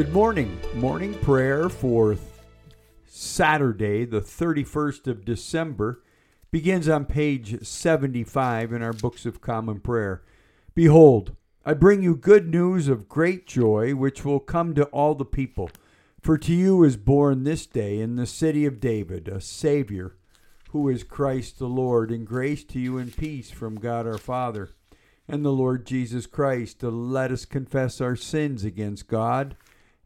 Good morning. Morning prayer for Saturday, the 31st of December, begins on page 75 in our Books of Common Prayer. Behold, I bring you good news of great joy, which will come to all the people. For to you is born this day in the city of David a Savior, who is Christ the Lord, and grace to you and peace from God our Father and the Lord Jesus Christ. To let us confess our sins against God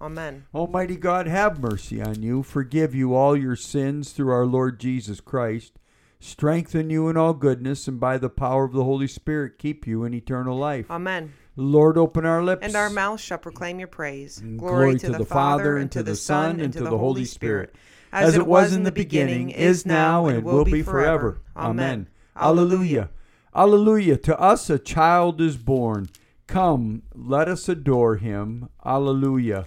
Amen. Almighty God, have mercy on you, forgive you all your sins through our Lord Jesus Christ, strengthen you in all goodness, and by the power of the Holy Spirit keep you in eternal life. Amen. Lord, open our lips. And our mouths shall proclaim your praise. And glory, to, the, Father, and to the Son, and to the Holy Spirit, as it was in the beginning, is now, and will be forever. Amen. Alleluia. Alleluia. To us a child is born. Come, let us adore him. Alleluia.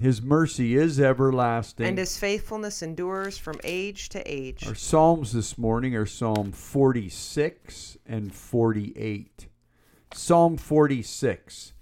His mercy is everlasting. And his faithfulness endures from age to age. Our Psalms this morning are Psalm 46 and 48. Psalm 46.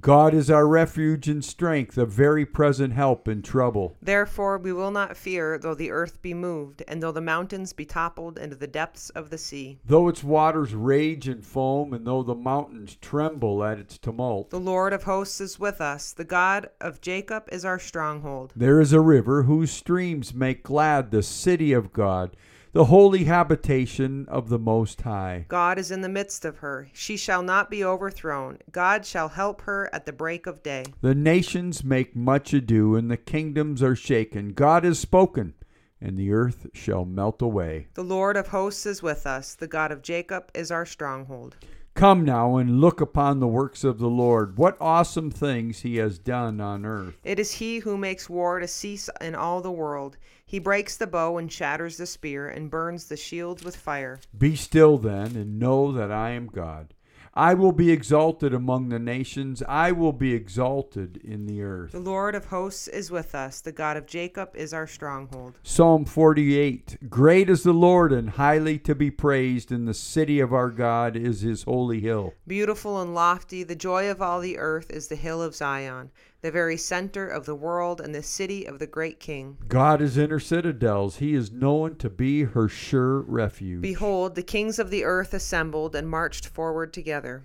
God is our refuge and strength, a very present help in trouble. Therefore we will not fear, though the earth be moved, and though the mountains be toppled into the depths of the sea. Though its waters rage and foam, and though the mountains tremble at its tumult. The Lord of hosts is with us, the God of Jacob is our stronghold. There is a river whose streams make glad the city of God the holy habitation of the Most High. God is in the midst of her. She shall not be overthrown. God shall help her at the break of day. The nations make much ado, and the kingdoms are shaken. God has spoken, and the earth shall melt away. The Lord of hosts is with us. The God of Jacob is our stronghold. Come now and look upon the works of the Lord. What awesome things he has done on earth. It is he who makes war to cease in all the world. He breaks the bow and shatters the spear and burns the shields with fire. Be still then and know that I am God. I will be exalted among the nations. I will be exalted in the earth. The Lord of hosts is with us. The God of Jacob is our stronghold. Psalm 48 Great is the Lord and highly to be praised, in the city of our God is his holy hill. Beautiful and lofty, the joy of all the earth is the hill of Zion the very center of the world and the city of the great king. God is in her citadels. He is known to be her sure refuge. Behold, the kings of the earth assembled and marched forward together.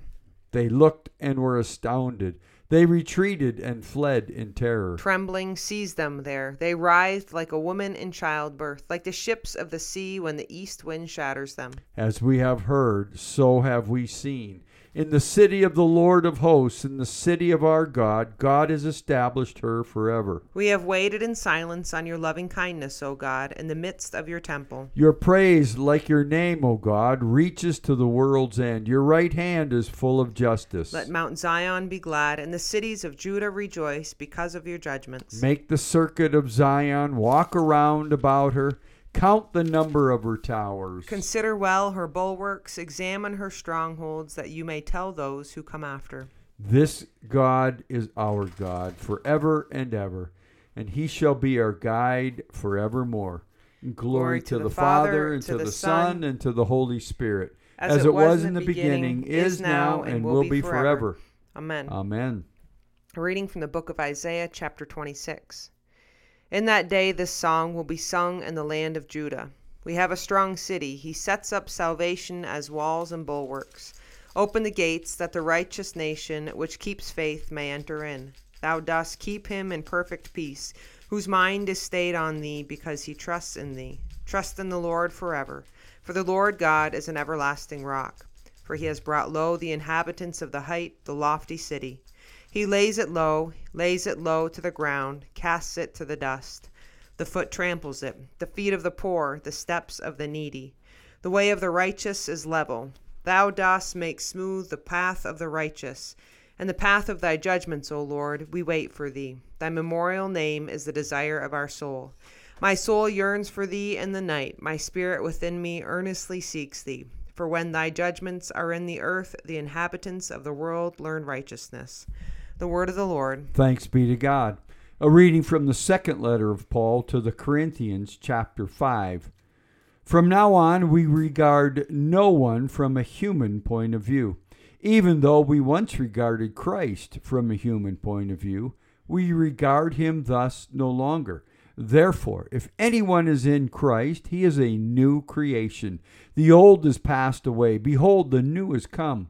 They looked and were astounded. They retreated and fled in terror. Trembling seized them there. They writhed like a woman in childbirth, like the ships of the sea when the east wind shatters them. As we have heard, so have we seen in the city of the Lord of hosts, in the city of our God, God has established her forever. We have waited in silence on your loving kindness, O God, in the midst of your temple. Your praise, like your name, O God, reaches to the world's end. Your right hand is full of justice. Let Mount Zion be glad, and the cities of Judah rejoice because of your judgments. Make the circuit of Zion, walk around about her Count the number of her towers. Consider well her bulwarks, examine her strongholds, that you may tell those who come after. This God is our God forever and ever, and he shall be our guide forevermore. Glory, Glory to, to, the, the Father, and to, the, the Son, and to the Holy Spirit, as, as it was in the beginning, beginning is now, and will be forever. forever. Amen. Amen. A reading from the book of Isaiah, chapter 26. In that day this song will be sung in the land of Judah. We have a strong city. He sets up salvation as walls and bulwarks. Open the gates, that the righteous nation, which keeps faith, may enter in. Thou dost keep him in perfect peace, whose mind is stayed on thee, because he trusts in thee. Trust in the Lord forever, for the Lord God is an everlasting rock. for he has brought low the inhabitants of the height, the lofty city. He lays it low, lays it low to the ground, casts it to the dust. The foot tramples it, the feet of the poor, the steps of the needy. The way of the righteous is level. Thou dost make smooth the path of the righteous. And the path of thy judgments, O Lord, we wait for thee. Thy memorial name is the desire of our soul. My soul yearns for thee in the night. My spirit within me earnestly seeks thee. For when thy judgments are in the earth, the inhabitants of the world learn righteousness. The word of the Lord. Thanks be to God. A reading from the second letter of Paul to the Corinthians, chapter 5. From now on, we regard no one from a human point of view. Even though we once regarded Christ from a human point of view, we regard him thus no longer. Therefore, if anyone is in Christ, he is a new creation. The old is passed away. Behold, the new is come.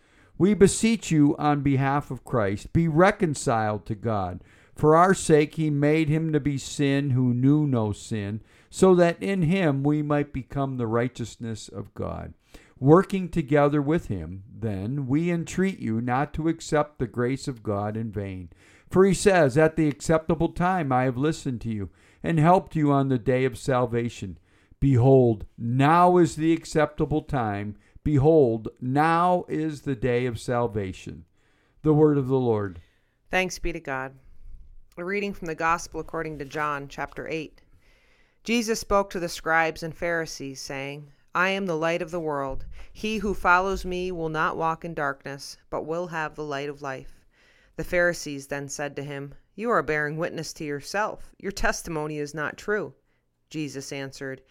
We beseech you on behalf of Christ, be reconciled to God. For our sake he made him to be sin who knew no sin, so that in him we might become the righteousness of God. Working together with him, then, we entreat you not to accept the grace of God in vain. For he says, At the acceptable time I have listened to you, and helped you on the day of salvation. Behold, now is the acceptable time. Behold, now is the day of salvation. The word of the Lord. Thanks be to God. A reading from the Gospel according to John, chapter 8. Jesus spoke to the scribes and Pharisees, saying, I am the light of the world. He who follows me will not walk in darkness, but will have the light of life. The Pharisees then said to him, You are bearing witness to yourself. Your testimony is not true. Jesus answered,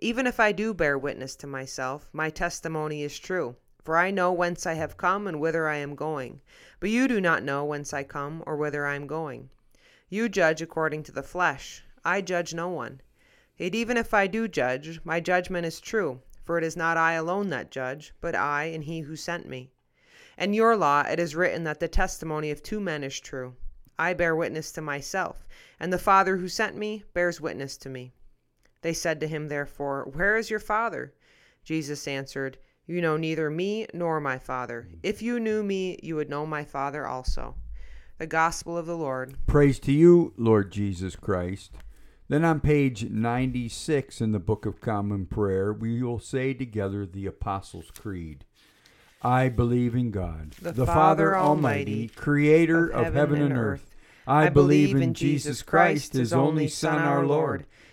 Even if I do bear witness to myself, my testimony is true. For I know whence I have come and whither I am going. But you do not know whence I come or whither I am going. You judge according to the flesh. I judge no one. Yet even if I do judge, my judgment is true for it is not I alone that judge, but I and he who sent me. In your law it is written that the testimony of two men is true. I bear witness to myself, and the Father who sent me bears witness to me. They said to him, therefore, Where is your Father? Jesus answered, You know neither me nor my Father. If you knew me, you would know my Father also. The Gospel of the Lord. Praise to you, Lord Jesus Christ. Then on page 96 in the Book of Common Prayer, we will say together the Apostles' Creed. I believe in God, the, the Father Almighty, creator of heaven, of heaven and earth. I believe in Jesus Christ, his only Son, our Lord.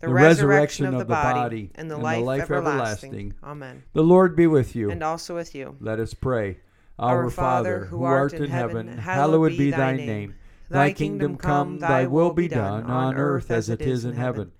the resurrection of the body, and the life everlasting. Amen. The Lord be with you. And also with you. Let us pray. Our Father, who art in heaven, hallowed be thy name. Thy kingdom come, thy will be done, on earth as it is in heaven.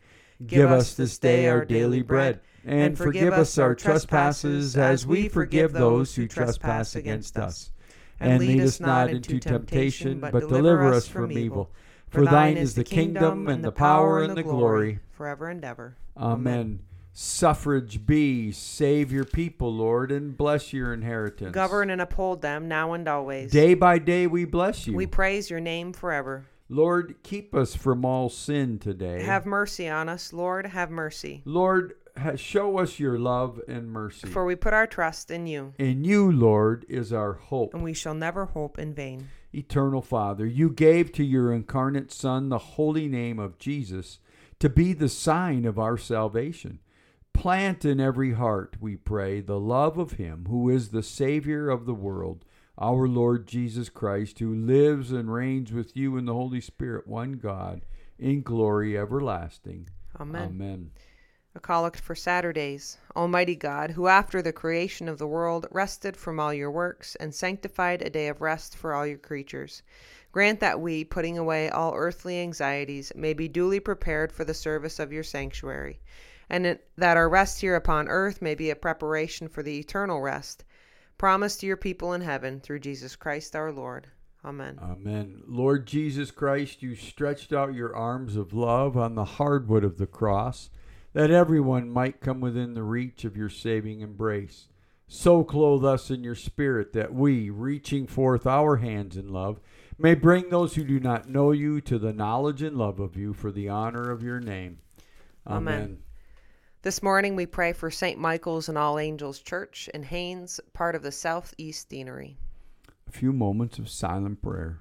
Give us this day our daily bread, and forgive us our trespasses as we forgive those who trespass against us. And lead us not into temptation, but deliver us from evil. For thine is the kingdom, and the power, and the glory, forever and ever. Amen. Suffrage B, save your people, Lord, and bless your inheritance. Govern and uphold them now and always. Day by day we bless you. We praise your name forever. Lord, keep us from all sin today. Have mercy on us, Lord, have mercy. Lord, show us your love and mercy. For we put our trust in you. In you, Lord, is our hope. And we shall never hope in vain. Eternal Father, you gave to your incarnate Son the holy name of Jesus to be the sign of our salvation. Plant in every heart, we pray, the love of him who is the Savior of the world our Lord Jesus Christ, who lives and reigns with you in the Holy Spirit, one God, in glory everlasting. Amen. Amen. A collect for Saturdays. Almighty God, who after the creation of the world rested from all your works and sanctified a day of rest for all your creatures, grant that we, putting away all earthly anxieties, may be duly prepared for the service of your sanctuary, and that our rest here upon earth may be a preparation for the eternal rest promised to your people in heaven through Jesus Christ our Lord. Amen. Amen. Lord Jesus Christ, you stretched out your arms of love on the hardwood of the cross that everyone might come within the reach of your saving embrace. So clothe us in your spirit that we, reaching forth our hands in love, may bring those who do not know you to the knowledge and love of you for the honor of your name. Amen. Amen. This morning we pray for St. Michael's and All Angels Church in Haines, part of the Southeast Deanery. A few moments of silent prayer.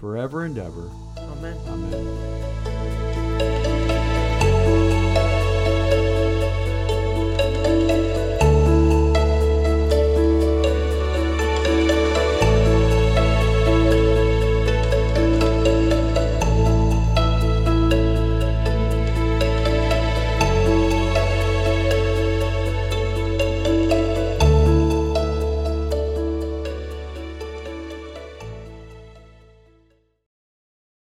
forever and ever. Amen. Amen.